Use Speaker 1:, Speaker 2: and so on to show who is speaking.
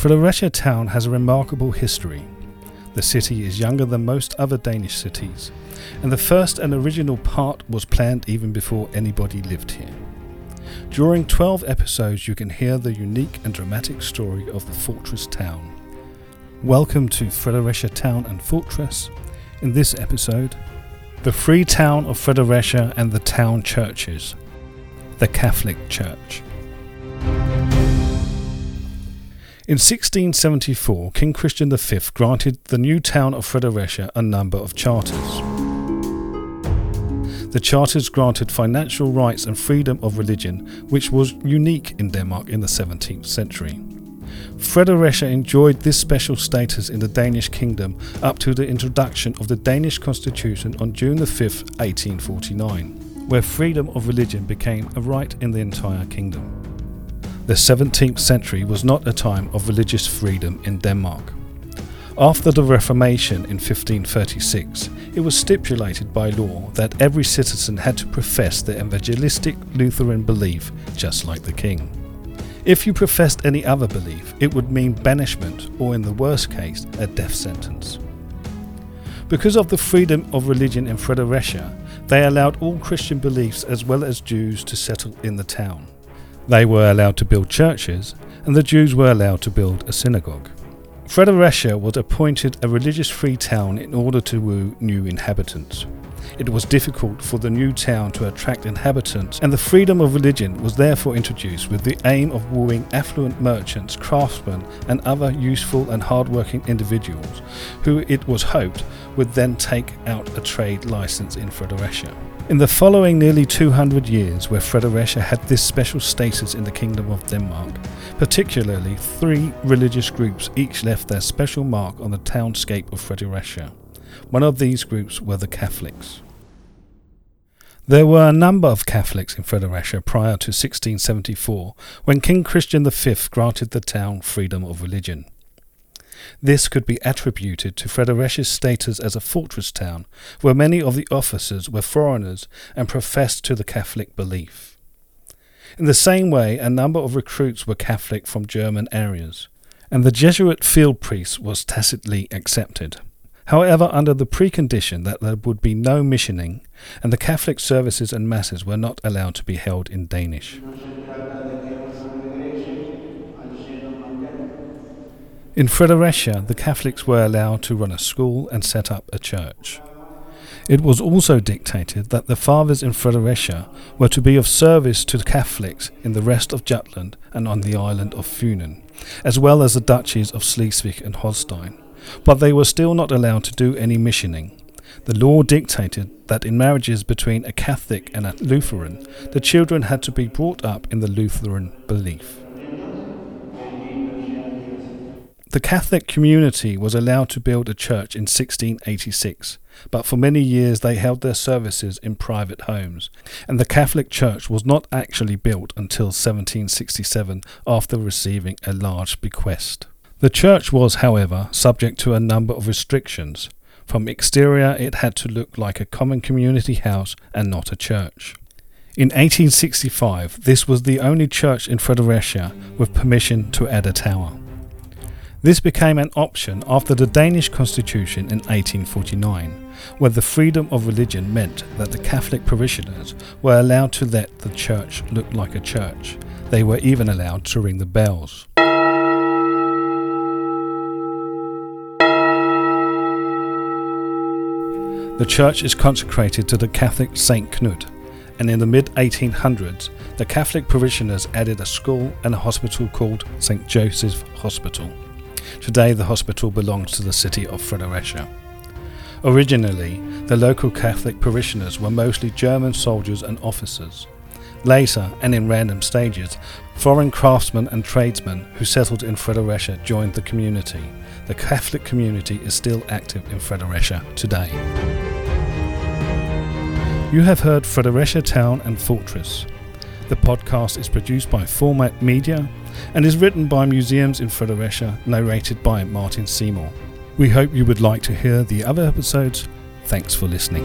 Speaker 1: Fredericia town has a remarkable history. The city is younger than most other Danish cities, and the first and original part was planned even before anybody lived here. During 12 episodes, you can hear the unique and dramatic story of the fortress town. Welcome to Fredericia Town and Fortress. In this episode, the free town of Fredericia and the town churches, the Catholic Church. In 1674, King Christian V granted the new town of Fredericia a number of charters. The charters granted financial rights and freedom of religion, which was unique in Denmark in the 17th century. Fredericia enjoyed this special status in the Danish kingdom up to the introduction of the Danish constitution on June 5, 1849, where freedom of religion became a right in the entire kingdom. The 17th century was not a time of religious freedom in Denmark. After the Reformation in 1536, it was stipulated by law that every citizen had to profess the evangelistic Lutheran belief, just like the king. If you professed any other belief, it would mean banishment or, in the worst case, a death sentence. Because of the freedom of religion in Fredericia, they allowed all Christian beliefs as well as Jews to settle in the town. They were allowed to build churches, and the Jews were allowed to build a synagogue. Fredericia was appointed a religious free town in order to woo new inhabitants it was difficult for the new town to attract inhabitants, and the freedom of religion was therefore introduced with the aim of wooing affluent merchants, craftsmen, and other useful and hard-working individuals, who it was hoped would then take out a trade license in Fredericia. In the following nearly 200 years, where Fredericia had this special status in the Kingdom of Denmark, particularly three religious groups each left their special mark on the townscape of Fredericia. One of these groups were the Catholics. There were a number of Catholics in Fredericia prior to 1674, when King Christian V granted the town freedom of religion. This could be attributed to Fredericia's status as a fortress town, where many of the officers were foreigners and professed to the Catholic belief. In the same way, a number of recruits were Catholic from German areas, and the Jesuit field priest was tacitly accepted however, under the precondition that there would be no missioning, and the Catholic services and masses were not allowed to be held in Danish. In Fredericia, the Catholics were allowed to run a school and set up a church. It was also dictated that the fathers in Fredericia were to be of service to the Catholics in the rest of Jutland and on the island of Funen, as well as the duchies of Schleswig and Holstein but they were still not allowed to do any missioning. The law dictated that in marriages between a Catholic and a Lutheran, the children had to be brought up in the Lutheran belief. The Catholic community was allowed to build a church in 1686, but for many years they held their services in private homes, and the Catholic Church was not actually built until 1767 after receiving a large bequest. The church was, however, subject to a number of restrictions. From exterior, it had to look like a common community house and not a church. In 1865, this was the only church in Fredericia with permission to add a tower. This became an option after the Danish constitution in 1849, where the freedom of religion meant that the Catholic parishioners were allowed to let the church look like a church. They were even allowed to ring the bells. The church is consecrated to the Catholic Saint Knut, and in the mid 1800s, the Catholic parishioners added a school and a hospital called St. Joseph Hospital. Today, the hospital belongs to the city of Fredericia. Originally, the local Catholic parishioners were mostly German soldiers and officers. Later, and in random stages, foreign craftsmen and tradesmen who settled in Fredericia joined the community. The Catholic community is still active in Fredericia today. You have heard Fredericia Town and Fortress. The podcast is produced by Format Media and is written by Museums in Fredericia, narrated by Martin Seymour. We hope you would like to hear the other episodes. Thanks for listening.